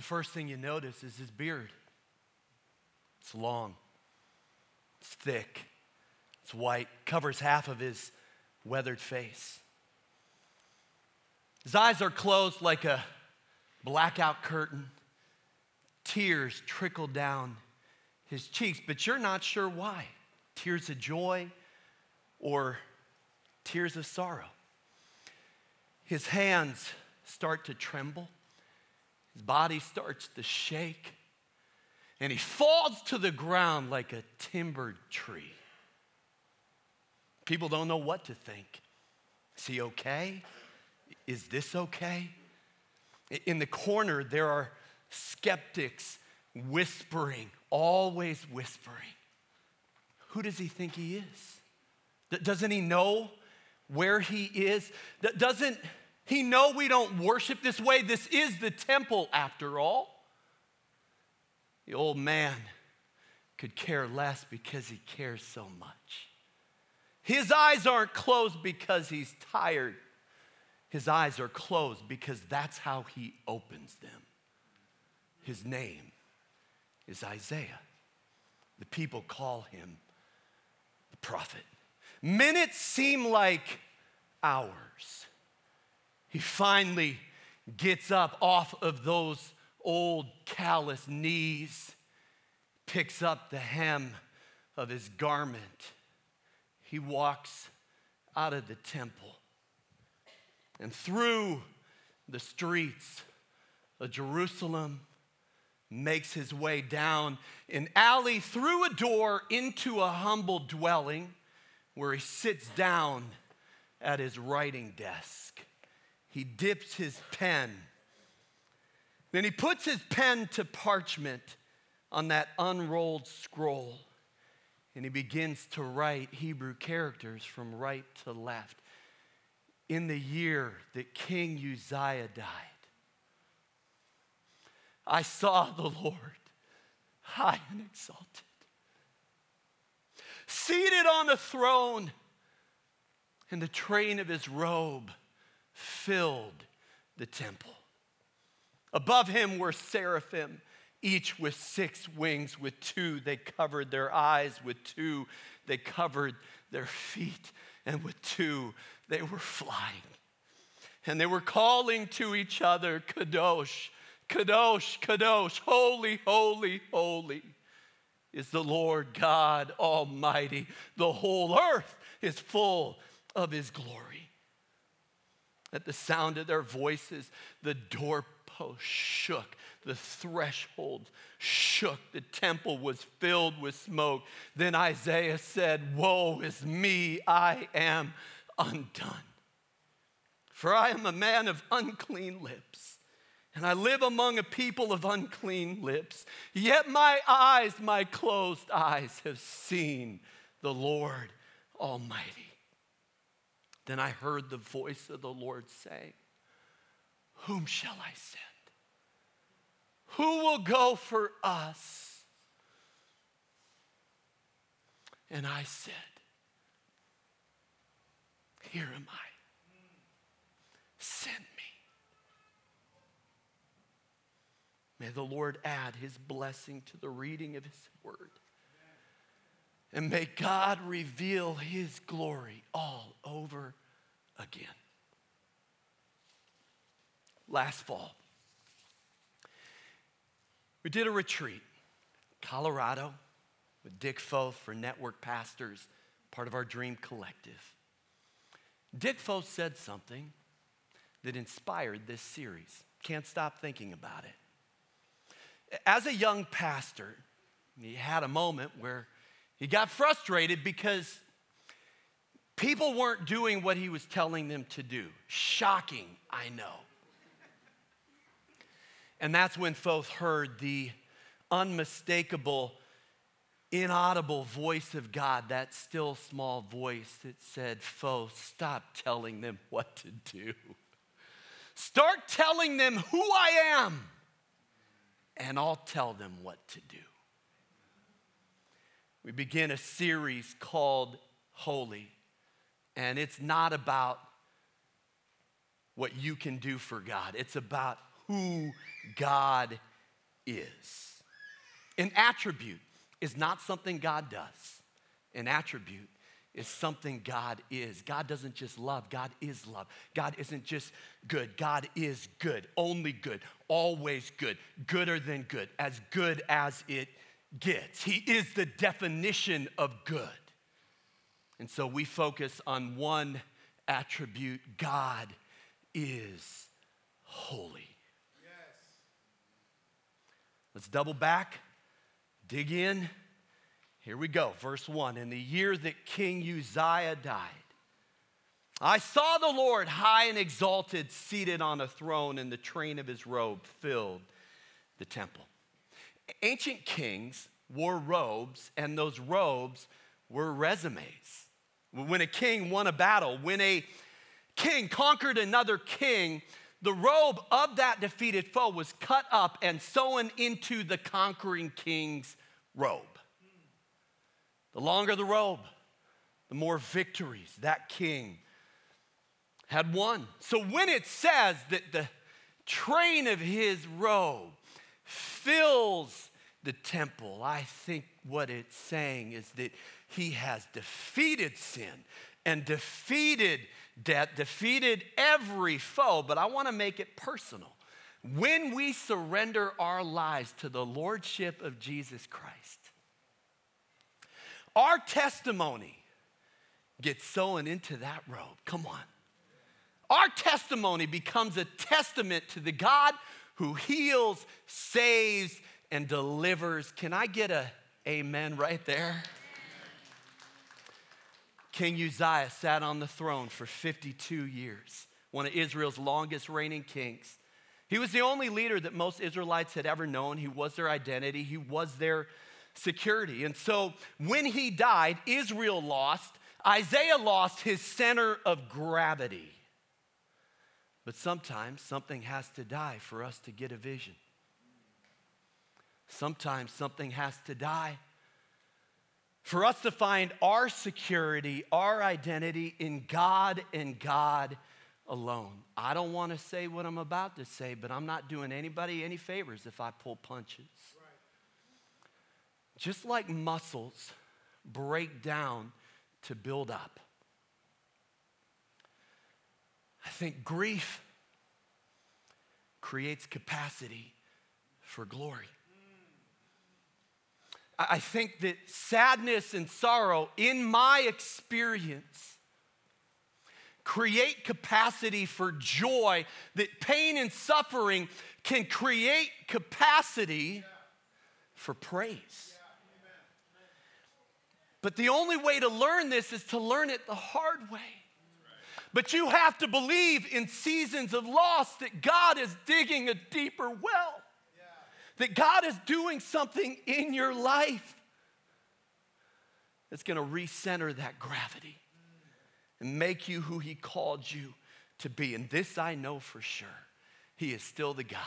the first thing you notice is his beard. It's long, it's thick, it's white, covers half of his weathered face. His eyes are closed like a blackout curtain. Tears trickle down his cheeks, but you're not sure why. Tears of joy or tears of sorrow. His hands start to tremble, his body starts to shake, and he falls to the ground like a timbered tree. People don't know what to think. Is he okay? Is this okay? In the corner, there are skeptics whispering, always whispering. Who does he think he is? Doesn't he know where he is? Doesn't he know we don't worship this way? This is the temple, after all. The old man could care less because he cares so much. His eyes aren't closed because he's tired. His eyes are closed because that's how he opens them. His name is Isaiah. The people call him the prophet. Minutes seem like hours. He finally gets up off of those old callous knees, picks up the hem of his garment. He walks out of the temple and through the streets of Jerusalem makes his way down an alley through a door into a humble dwelling where he sits down at his writing desk. He dips his pen. Then he puts his pen to parchment on that unrolled scroll and he begins to write Hebrew characters from right to left in the year that King Uzziah died. I saw the Lord high and exalted, seated on a throne, and the train of his robe filled the temple. Above him were seraphim, each with six wings. With two, they covered their eyes. With two, they covered their feet. And with two, they were flying. And they were calling to each other, Kadosh, Kadosh, Kadosh, holy, holy, holy is the Lord God Almighty. The whole earth is full of His glory. At the sound of their voices, the doorpost shook, the threshold shook, the temple was filled with smoke. Then Isaiah said, Woe is me, I am undone. For I am a man of unclean lips, and I live among a people of unclean lips. Yet my eyes, my closed eyes, have seen the Lord Almighty. Then I heard the voice of the Lord saying, Whom shall I send? Who will go for us? And I said, here am I. Send me. May the Lord add his blessing to the reading of his word. And may God reveal his glory all over again. Last fall, we did a retreat, Colorado, with Dick Foth for Network Pastors, part of our Dream Collective. Dick Foth said something that inspired this series. Can't stop thinking about it. As a young pastor, he had a moment where he got frustrated because people weren't doing what he was telling them to do. Shocking, I know. And that's when Foth heard the unmistakable inaudible voice of God, that still small voice that said, Foe, stop telling them what to do. Start telling them who I am, and I'll tell them what to do. We begin a series called Holy, and it's not about what you can do for God, it's about who God is. An attribute is not something God does, an attribute is something God is. God doesn't just love, God is love. God isn't just good, God is good, only good, always good, gooder than good, as good as it gets. He is the definition of good. And so we focus on one attribute God is holy. Yes. Let's double back, dig in. Here we go, verse 1. In the year that King Uzziah died, I saw the Lord high and exalted, seated on a throne, and the train of his robe filled the temple. Ancient kings wore robes, and those robes were resumes. When a king won a battle, when a king conquered another king, the robe of that defeated foe was cut up and sewn into the conquering king's robe. The longer the robe, the more victories that king had won. So when it says that the train of his robe fills the temple, I think what it's saying is that he has defeated sin and defeated death, defeated every foe. But I want to make it personal. When we surrender our lives to the lordship of Jesus Christ, our testimony gets sewn into that robe. Come on. Our testimony becomes a testament to the God who heals, saves, and delivers. Can I get a amen right there? King Uzziah sat on the throne for 52 years, one of Israel's longest reigning kings. He was the only leader that most Israelites had ever known. He was their identity, he was their security. And so when he died, Israel lost, Isaiah lost his center of gravity. But sometimes something has to die for us to get a vision. Sometimes something has to die for us to find our security, our identity in God and God alone. I don't want to say what I'm about to say, but I'm not doing anybody any favors if I pull punches. Just like muscles break down to build up, I think grief creates capacity for glory. I think that sadness and sorrow, in my experience, create capacity for joy, that pain and suffering can create capacity for praise. But the only way to learn this is to learn it the hard way. But you have to believe in seasons of loss that God is digging a deeper well that God is doing something in your life that's going to recenter that gravity and make you who He called you to be. And this I know for sure He is still the God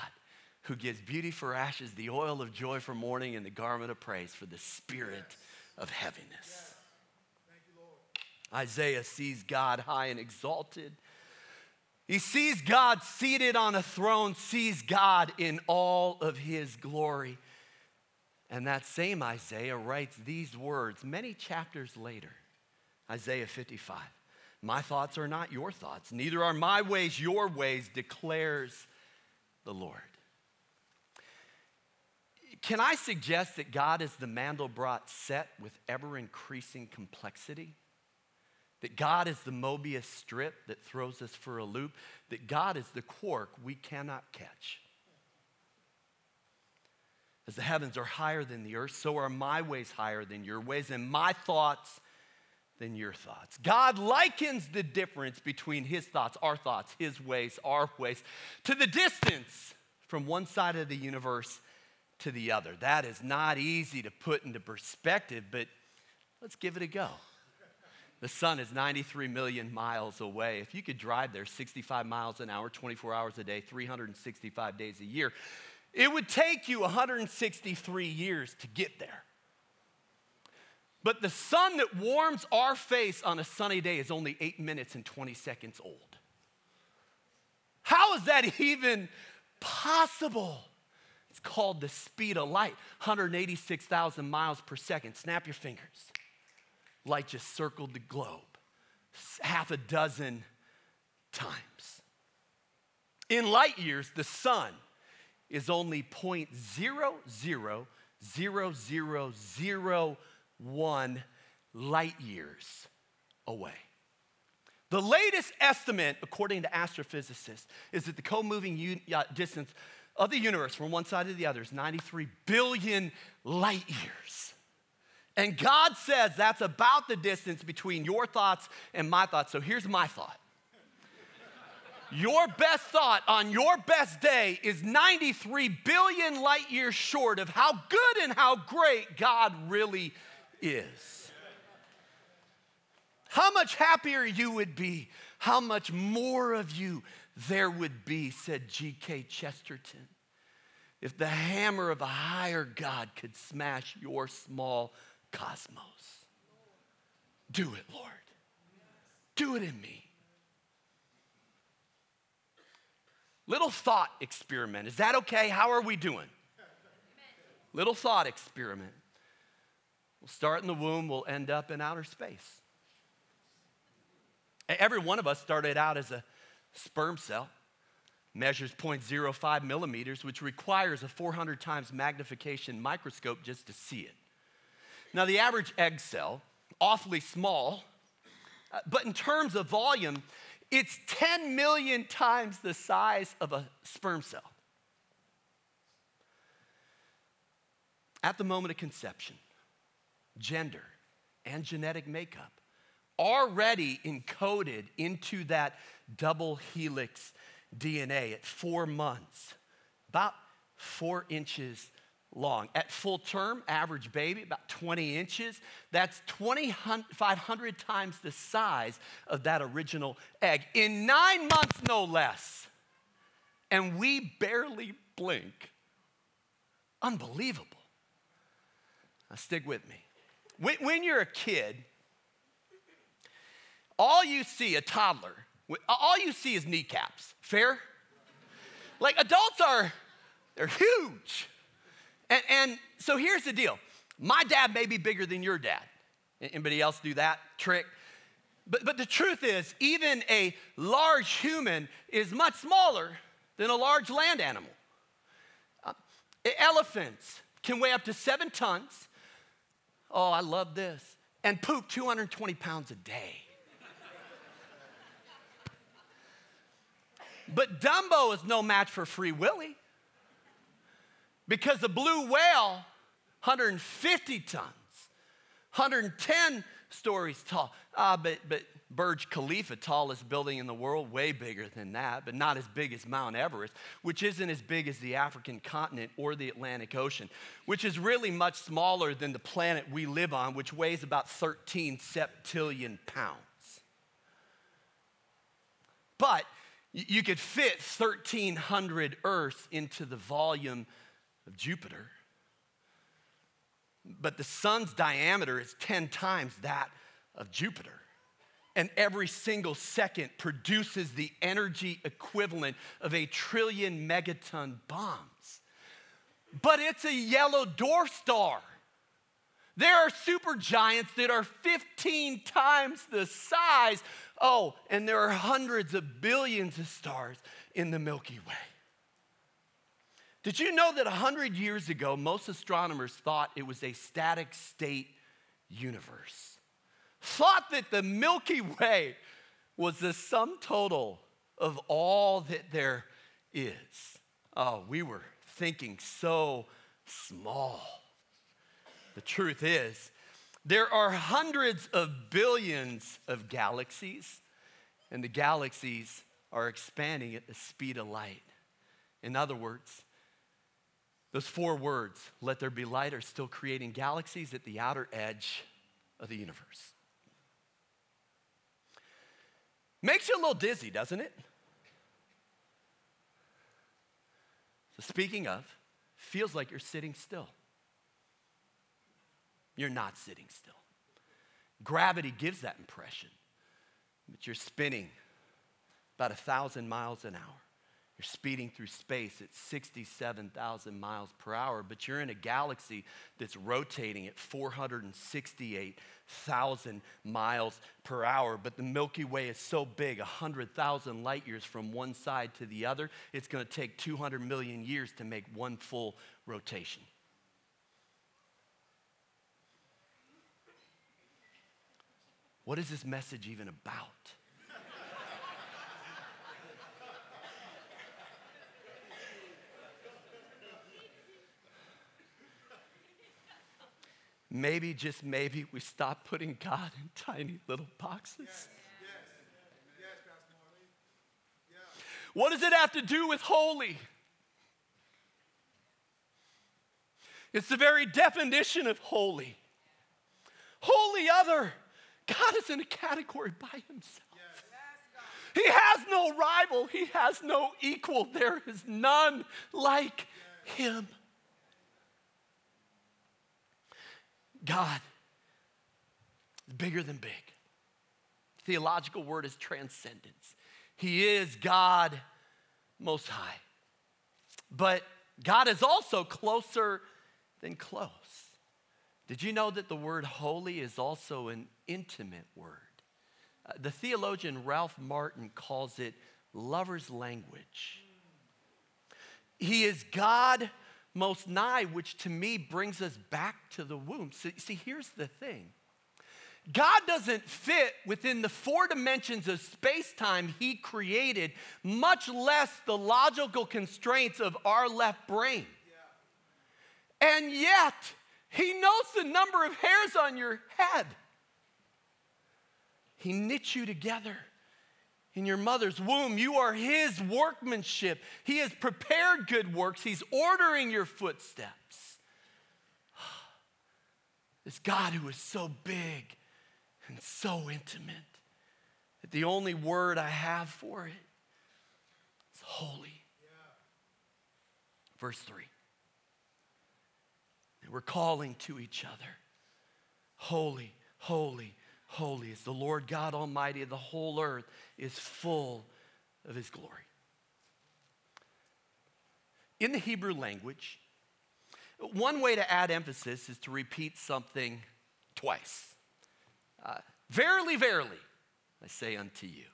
who gives beauty for ashes, the oil of joy for mourning, and the garment of praise for the spirit yes. of heaviness. Yes. You, Isaiah sees God high and exalted he sees God seated on a throne, sees God in all of his glory. And that same Isaiah writes these words many chapters later Isaiah 55. My thoughts are not your thoughts, neither are my ways your ways, declares the Lord. Can I suggest that God is the Mandelbrot set with ever increasing complexity? That God is the Mobius strip that throws us for a loop, that God is the quark we cannot catch. As the heavens are higher than the earth, so are my ways higher than your ways, and my thoughts than your thoughts. God likens the difference between his thoughts, our thoughts, his ways, our ways, to the distance from one side of the universe to the other. That is not easy to put into perspective, but let's give it a go. The sun is 93 million miles away. If you could drive there 65 miles an hour, 24 hours a day, 365 days a year, it would take you 163 years to get there. But the sun that warms our face on a sunny day is only eight minutes and 20 seconds old. How is that even possible? It's called the speed of light, 186,000 miles per second. Snap your fingers. Light just circled the globe half a dozen times. In light years, the sun is only 0.00001 light years away. The latest estimate, according to astrophysicists, is that the co moving uh, distance of the universe from one side to the other is 93 billion light years. And God says that's about the distance between your thoughts and my thoughts. So here's my thought your best thought on your best day is 93 billion light years short of how good and how great God really is. How much happier you would be, how much more of you there would be, said G.K. Chesterton, if the hammer of a higher God could smash your small cosmos. Do it, Lord. Do it in me. Little thought experiment. Is that okay? How are we doing? Little thought experiment. We'll start in the womb, we'll end up in outer space. Every one of us started out as a sperm cell, measures 0.05 millimeters, which requires a 400 times magnification microscope just to see it. Now, the average egg cell, awfully small, uh, but in terms of volume, it's 10 million times the size of a sperm cell. At the moment of conception, gender and genetic makeup already encoded into that double helix DNA at four months, about four inches long. At full term, average baby, about 20 inches. That's 2,500 times the size of that original egg in nine months, no less. And we barely blink. Unbelievable. Now, stick with me. When, when you're a kid, all you see, a toddler, all you see is kneecaps. Fair? Like adults are, they're huge. And, and so here's the deal my dad may be bigger than your dad. Anybody else do that trick? But, but the truth is, even a large human is much smaller than a large land animal. Uh, elephants can weigh up to seven tons. Oh, I love this. And poop 220 pounds a day. but Dumbo is no match for Free Willy. Because the blue whale, 150 tons, 110 stories tall. Ah, but, but Burj Khalifa, tallest building in the world, way bigger than that, but not as big as Mount Everest, which isn't as big as the African continent or the Atlantic Ocean, which is really much smaller than the planet we live on, which weighs about 13 septillion pounds. But you could fit 1,300 Earths into the volume of Jupiter. But the sun's diameter is 10 times that of Jupiter. And every single second produces the energy equivalent of a trillion megaton bombs. But it's a yellow dwarf star. There are supergiants that are 15 times the size. Oh, and there are hundreds of billions of stars in the Milky Way. Did you know that 100 years ago, most astronomers thought it was a static state universe? Thought that the Milky Way was the sum total of all that there is. Oh, we were thinking so small. The truth is, there are hundreds of billions of galaxies, and the galaxies are expanding at the speed of light. In other words, those four words, let there be light, are still creating galaxies at the outer edge of the universe. Makes you a little dizzy, doesn't it? So, speaking of, feels like you're sitting still. You're not sitting still. Gravity gives that impression, but you're spinning about a thousand miles an hour. You're speeding through space at 67,000 miles per hour, but you're in a galaxy that's rotating at 468,000 miles per hour. But the Milky Way is so big, 100,000 light years from one side to the other, it's going to take 200 million years to make one full rotation. What is this message even about? Maybe, just maybe, we stop putting God in tiny little boxes. Yes. Yes. Yes, what does it have to do with holy? It's the very definition of holy. Holy other. God is in a category by himself. He has no rival, he has no equal. There is none like him. God is bigger than big. Theological word is transcendence. He is God most high. But God is also closer than close. Did you know that the word holy is also an intimate word? Uh, the theologian Ralph Martin calls it lover's language. He is God most nigh, which to me brings us back to the womb. So, see, here's the thing God doesn't fit within the four dimensions of space time He created, much less the logical constraints of our left brain. Yeah. And yet, He knows the number of hairs on your head. He knit you together in your mother's womb. You are His workmanship. He has prepared good works, He's ordering your footsteps. This God who is so big and so intimate that the only word I have for it is holy. Verse 3. And we're calling to each other Holy, holy, holy is the Lord God Almighty. Of the whole earth is full of His glory. In the Hebrew language, one way to add emphasis is to repeat something twice. Uh, verily, verily, I say unto you.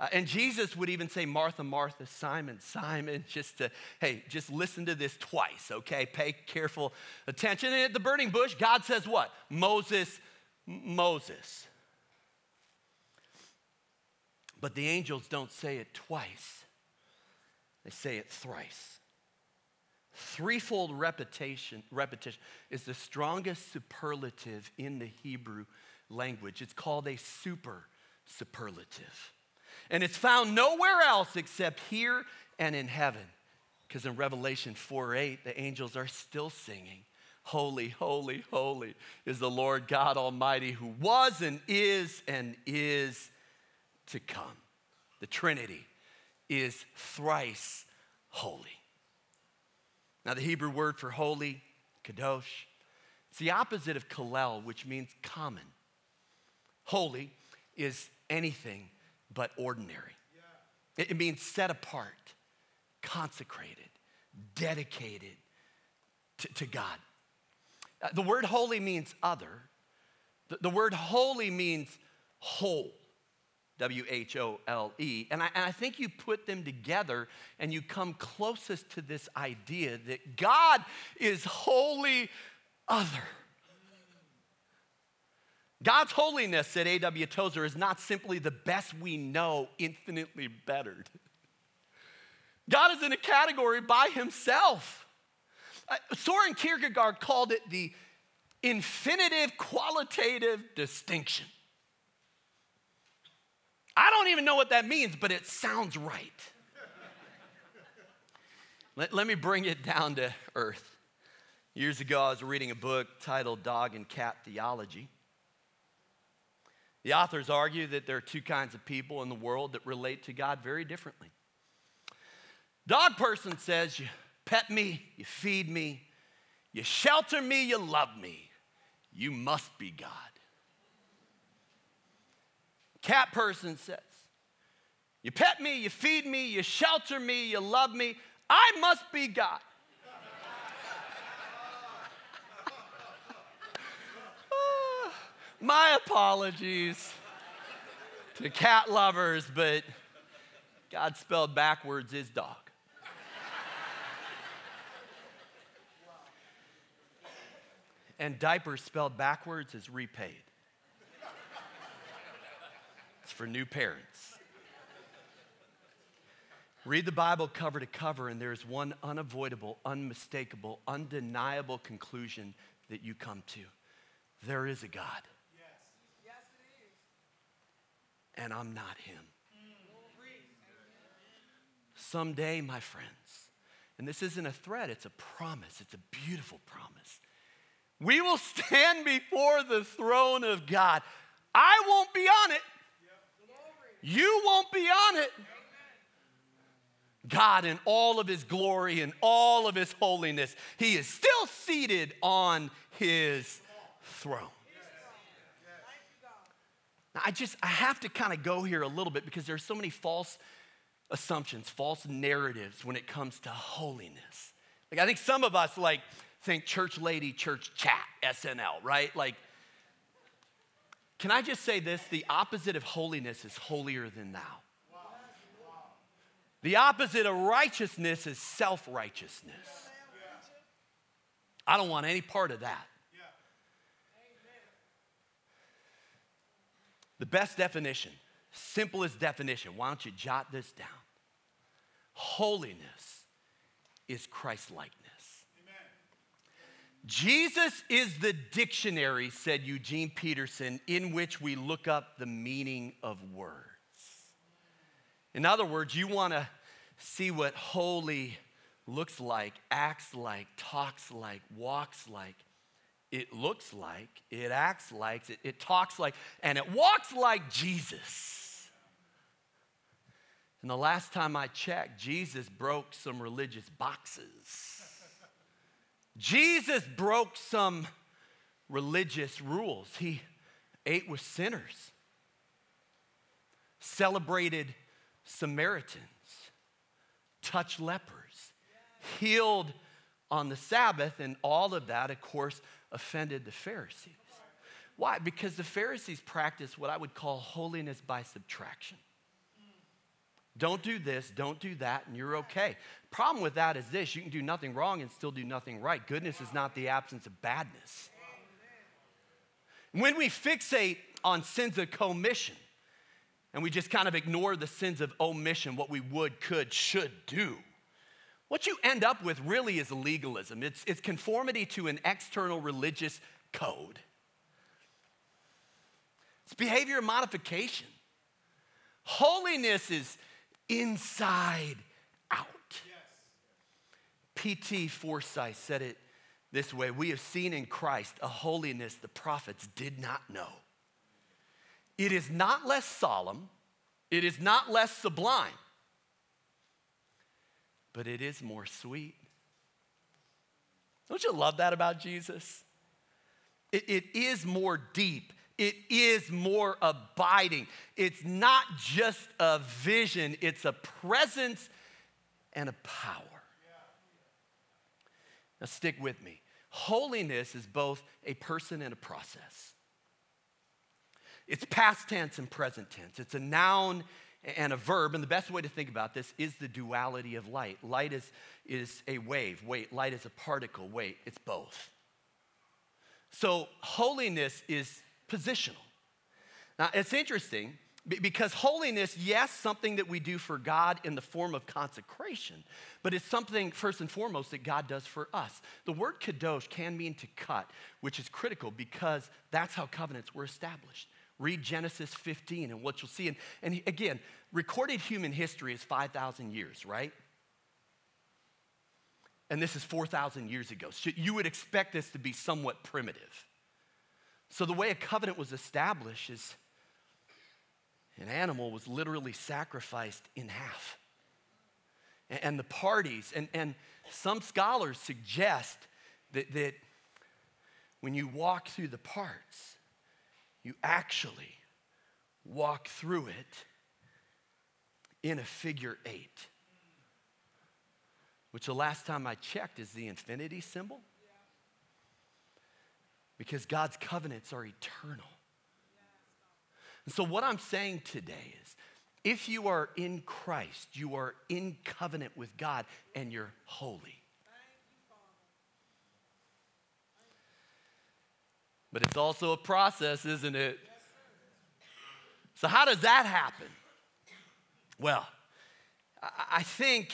Uh, and Jesus would even say, Martha, Martha, Simon, Simon, just to, hey, just listen to this twice, okay? Pay careful attention. And at the burning bush, God says what? Moses, Moses. But the angels don't say it twice, they say it thrice. Threefold repetition, repetition is the strongest superlative in the Hebrew language. It's called a super superlative. And it's found nowhere else except here and in heaven. Because in Revelation 4 8, the angels are still singing, Holy, holy, holy is the Lord God Almighty who was and is and is to come. The Trinity is thrice holy. Now, the Hebrew word for holy, kadosh, it's the opposite of kalel, which means common. Holy is anything but ordinary. It, means set apart, consecrated, dedicated to, to God. Uh, the word holy means other. The, the word holy means whole. W H O L E. And I, and I think you put them together and you come closest to this idea that God is holy other. God's holiness, said A.W. Tozer, is not simply the best we know, infinitely bettered. God is in a category by himself. Uh, Soren Kierkegaard called it the infinitive qualitative distinction. I don't even know what that means, but it sounds right. let, let me bring it down to earth. Years ago, I was reading a book titled Dog and Cat Theology. The authors argue that there are two kinds of people in the world that relate to God very differently. Dog person says, You pet me, you feed me, you shelter me, you love me. You must be God. Cat person says, You pet me, you feed me, you shelter me, you love me. I must be God. My apologies to cat lovers, but God spelled backwards is dog. and diapers spelled backwards is repaid. For new parents. Read the Bible cover to cover, and there's one unavoidable, unmistakable, undeniable conclusion that you come to there is a God. Yes. Yes, it is. and I'm not Him. Someday, my friends, and this isn't a threat, it's a promise, it's a beautiful promise. We will stand before the throne of God. I won't be on it. You won't be on it. God, in all of his glory and all of his holiness, he is still seated on his throne. Now, I just, I have to kind of go here a little bit because there's so many false assumptions, false narratives when it comes to holiness. Like, I think some of us, like, think church lady, church chat, SNL, right? Like, can I just say this? The opposite of holiness is holier than thou. The opposite of righteousness is self righteousness. I don't want any part of that. The best definition, simplest definition, why don't you jot this down? Holiness is Christ likeness. Jesus is the dictionary, said Eugene Peterson, in which we look up the meaning of words. In other words, you want to see what holy looks like, acts like, talks like, walks like. It looks like, it acts like, it, it talks like, and it walks like Jesus. And the last time I checked, Jesus broke some religious boxes. Jesus broke some religious rules. He ate with sinners, celebrated Samaritans, touched lepers, healed on the Sabbath, and all of that, of course, offended the Pharisees. Why? Because the Pharisees practiced what I would call holiness by subtraction. Don't do this, don't do that, and you're okay. Problem with that is this you can do nothing wrong and still do nothing right. Goodness is not the absence of badness. When we fixate on sins of commission and we just kind of ignore the sins of omission, what we would, could, should do, what you end up with really is legalism. It's, it's conformity to an external religious code, it's behavior modification. Holiness is inside out. P.T. Forsyth said it this way We have seen in Christ a holiness the prophets did not know. It is not less solemn, it is not less sublime, but it is more sweet. Don't you love that about Jesus? it, it is more deep. It is more abiding. It's not just a vision, it's a presence and a power. Now, stick with me. Holiness is both a person and a process. It's past tense and present tense. It's a noun and a verb. And the best way to think about this is the duality of light. Light is, is a wave. Wait, light is a particle. Wait, it's both. So holiness is positional. Now, it's interesting because holiness, yes, something that we do for God in the form of consecration, but it's something first and foremost that God does for us. The word kadosh can mean to cut, which is critical because that's how covenants were established. Read Genesis 15 and what you'll see. And, and again, recorded human history is 5,000 years, right? And this is 4,000 years ago. So you would expect this to be somewhat primitive. So, the way a covenant was established is an animal was literally sacrificed in half. And the parties, and, and some scholars suggest that, that when you walk through the parts, you actually walk through it in a figure eight, which the last time I checked is the infinity symbol. Because God's covenants are eternal. And so, what I'm saying today is if you are in Christ, you are in covenant with God and you're holy. But it's also a process, isn't it? So, how does that happen? Well, I think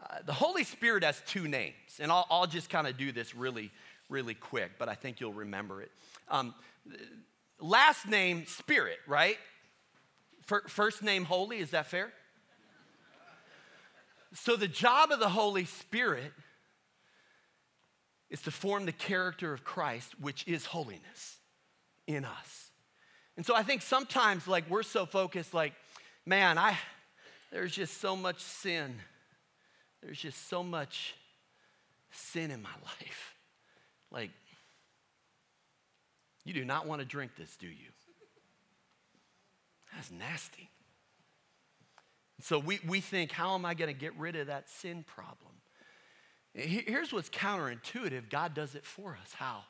uh, the Holy Spirit has two names, and I'll, I'll just kind of do this really, really quick, but I think you'll remember it. Um, last name, Spirit, right? First name, Holy, is that fair? So, the job of the Holy Spirit is to form the character of Christ, which is holiness in us. And so I think sometimes, like, we're so focused, like, man, I, there's just so much sin. There's just so much sin in my life. Like, you do not want to drink this, do you? That's nasty. So we, we think, how am I going to get rid of that sin problem? Here's what's counterintuitive God does it for us. How?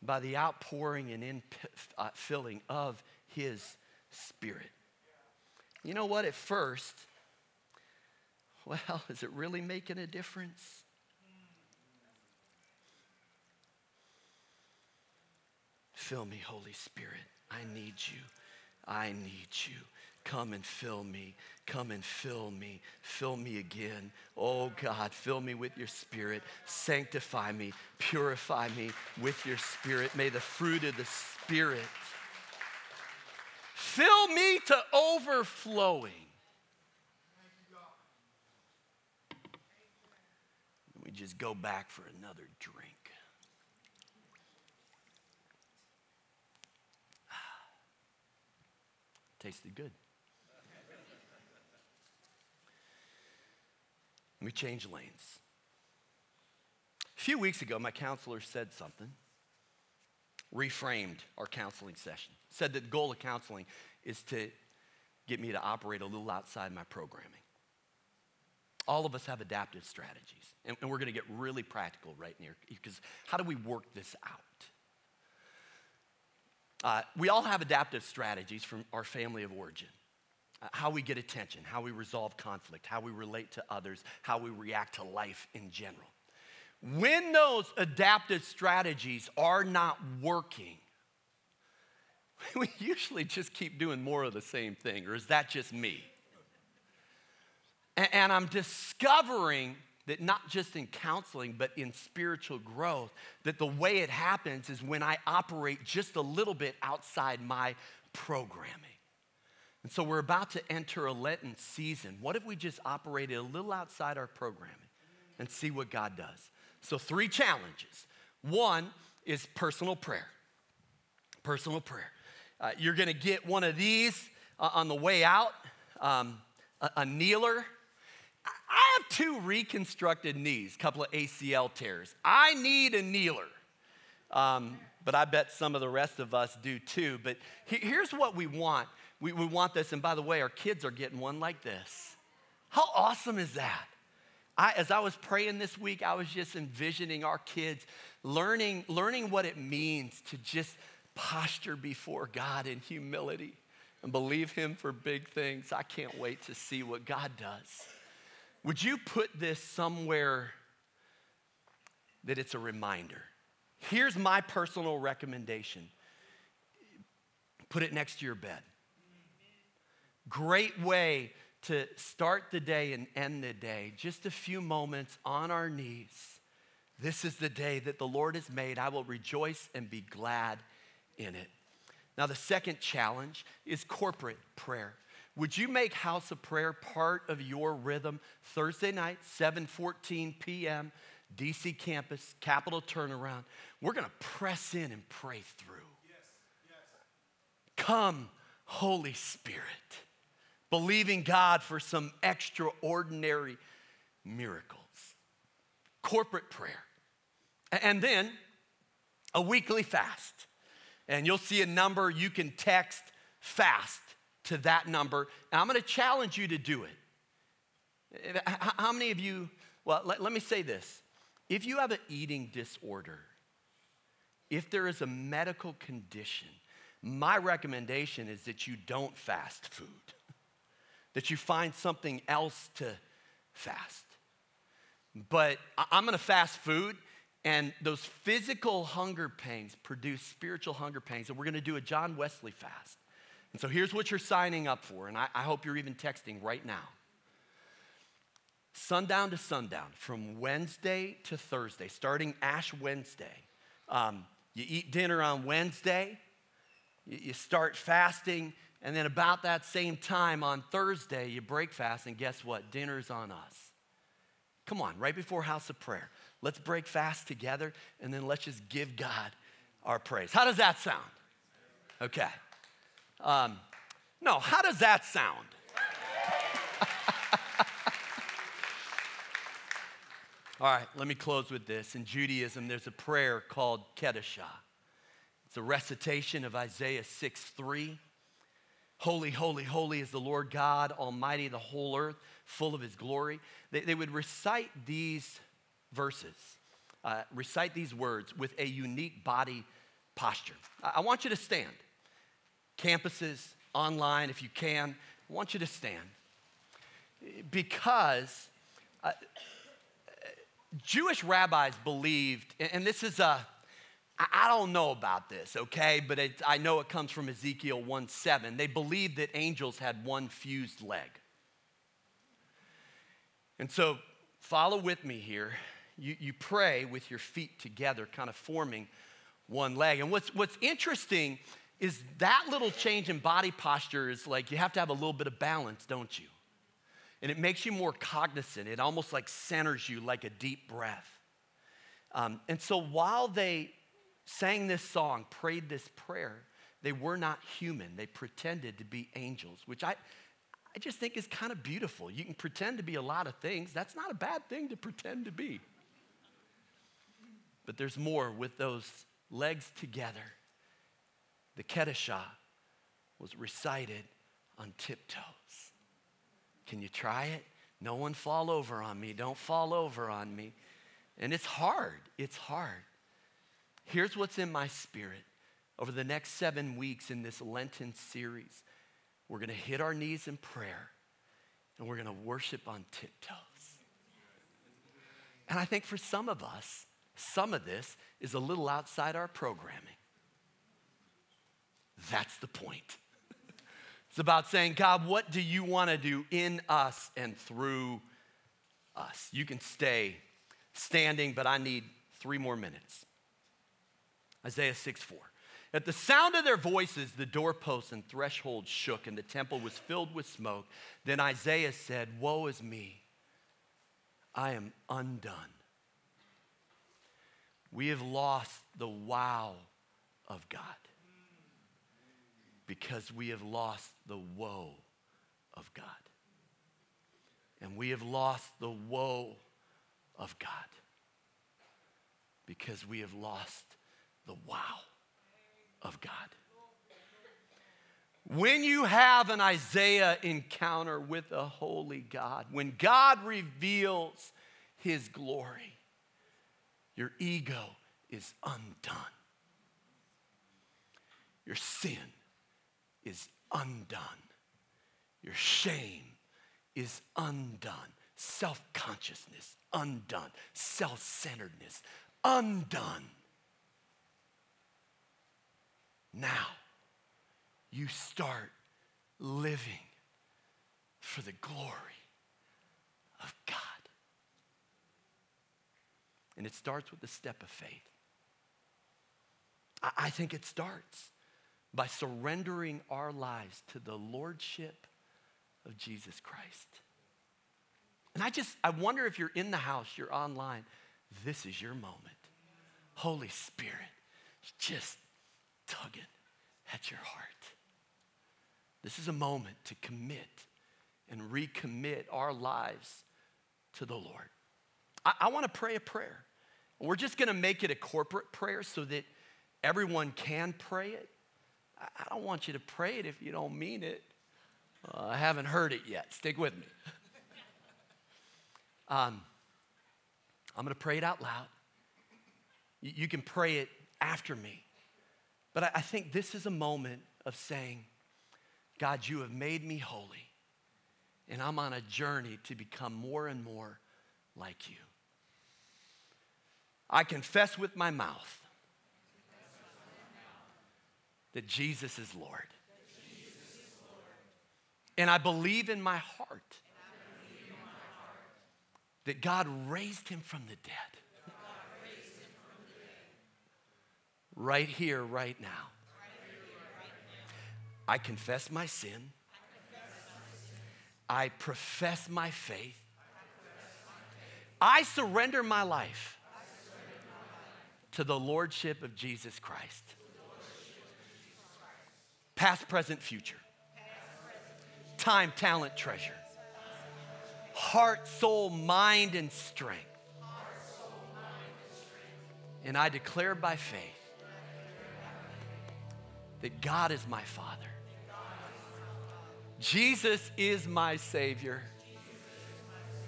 By the outpouring and infilling uh, of His Spirit. You know what? At first, well, is it really making a difference? Fill me, Holy Spirit. I need you. I need you. Come and fill me. Come and fill me. Fill me again. Oh God, fill me with your spirit. Sanctify me. Purify me with your spirit. May the fruit of the spirit fill me to overflowing. We just go back for another drink. Tasted good. we change lanes. A few weeks ago, my counselor said something, reframed our counseling session. Said that the goal of counseling is to get me to operate a little outside my programming. All of us have adaptive strategies, and, and we're going to get really practical right here because how do we work this out? Uh, we all have adaptive strategies from our family of origin. Uh, how we get attention, how we resolve conflict, how we relate to others, how we react to life in general. When those adaptive strategies are not working, we usually just keep doing more of the same thing, or is that just me? And, and I'm discovering that not just in counseling, but in spiritual growth, that the way it happens is when I operate just a little bit outside my programming. And so we're about to enter a Lenten season. What if we just operated a little outside our programming and see what God does? So, three challenges. One is personal prayer. Personal prayer. Uh, you're to get one of these uh, on the way out um, a, a kneeler I two reconstructed knees, a couple of ACL tears. I need a kneeler. Um, but I bet some of the rest of us do too. But he, here's what we want we, we want this, and by the way, our kids are getting one like this. How awesome is that? I, as I was praying this week, I was just envisioning our kids learning, learning what it means to just posture before God in humility and believe Him for big things. I can't wait to see what God does. Would you put this somewhere that it's a reminder? Here's my personal recommendation put it next to your bed. Great way to start the day and end the day. Just a few moments on our knees. This is the day that the Lord has made. I will rejoice and be glad in it. Now, the second challenge is corporate prayer. Would you make House of Prayer part of your rhythm Thursday night, 7:14 p.m., DC campus, Capital Turnaround? We're going to press in and pray through. Yes, yes. Come, Holy Spirit, believing God for some extraordinary miracles. Corporate prayer. And then a weekly fast. And you'll see a number you can text fast to that number, and I'm gonna challenge you to do it. How many of you, well, let, let me say this. If you have an eating disorder, if there is a medical condition, my recommendation is that you don't fast food, that you find something else to fast. But I'm gonna fast food, and those physical hunger pangs produce spiritual hunger pangs, and we're gonna do a John Wesley fast. And so here's what you're signing up for, and I, I hope you're even texting right now. Sundown to sundown, from Wednesday to Thursday, starting Ash Wednesday. Um, you eat dinner on Wednesday, you start fasting, and then about that same time on Thursday, you break fast, and guess what? Dinner's on us. Come on, right before House of Prayer. Let's break fast together, and then let's just give God our praise. How does that sound? Okay. Um, no, how does that sound? All right, let me close with this. In Judaism, there's a prayer called Kedushah. It's a recitation of Isaiah 6 3. Holy, holy, holy is the Lord God Almighty, the whole earth full of his glory. They, they would recite these verses, uh, recite these words with a unique body posture. I, I want you to stand. Campuses, online, if you can, I want you to stand. Because uh, Jewish rabbis believed, and this is a, I don't know about this, okay, but it, I know it comes from Ezekiel 1 7. They believed that angels had one fused leg. And so, follow with me here. You, you pray with your feet together, kind of forming one leg. And what's, what's interesting is that little change in body posture is like you have to have a little bit of balance, don't you? and it makes you more cognizant. It almost like centers you like a deep breath. Um, and so while they sang this song, prayed this prayer, they were not human. They pretended to be angels, which I, I just think is kind of beautiful. You can pretend to be a lot of things. That's not a bad thing to pretend to be. But there's more with those legs together. The Kedushah was recited on tiptoes. Can you try it? No one fall over on me. Don't fall over on me. And it's hard. It's hard. Here's what's in my spirit. Over the next seven weeks in this Lenten series, we're going to hit our knees in prayer and we're going to worship on tiptoes. And I think for some of us, some of this is a little outside our programming. That's the point. It's about saying, God, what do you want to do in us and through us? You can stay standing, but I need three more minutes. Isaiah 6 4. At the sound of their voices, the doorposts and thresholds shook, and the temple was filled with smoke. Then Isaiah said, Woe is me, I am undone. We have lost the wow of God because we have lost the woe of God. And we have lost the woe of God because we have lost the wow of God. When you have an Isaiah encounter with a holy God, when God reveals his glory, your ego is undone. Your sin is undone. Your shame is undone. Self consciousness, undone. Self centeredness, undone. Now, you start living for the glory of God. And it starts with the step of faith. I think it starts by surrendering our lives to the lordship of Jesus Christ. And I just, I wonder if you're in the house, you're online, this is your moment. Holy Spirit, just tugging at your heart. This is a moment to commit and recommit our lives to the Lord. I, I want to pray a prayer. We're just going to make it a corporate prayer so that everyone can pray it. I don't want you to pray it if you don't mean it. I haven't heard it yet. Stick with me. Um, I'm going to pray it out loud. You can pray it after me. But I think this is a moment of saying, God, you have made me holy, and I'm on a journey to become more and more like you. I confess with my mouth that Jesus is Lord. And I believe in my heart that God raised him from the dead. Right here, right now. I confess my sin. I profess my faith. I surrender my life to the Lordship of Jesus Christ. Past, present, future. Time, talent, treasure. Heart, soul, mind, and strength. And I declare by faith that God is my Father. Jesus is my Savior.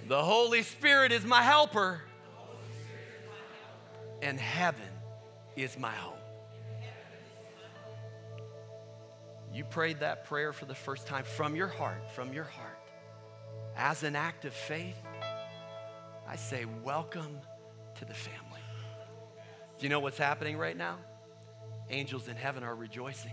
The Holy Spirit is my helper. And heaven is my home. You prayed that prayer for the first time from your heart, from your heart. As an act of faith, I say, Welcome to the family. Do you know what's happening right now? Angels in heaven are rejoicing.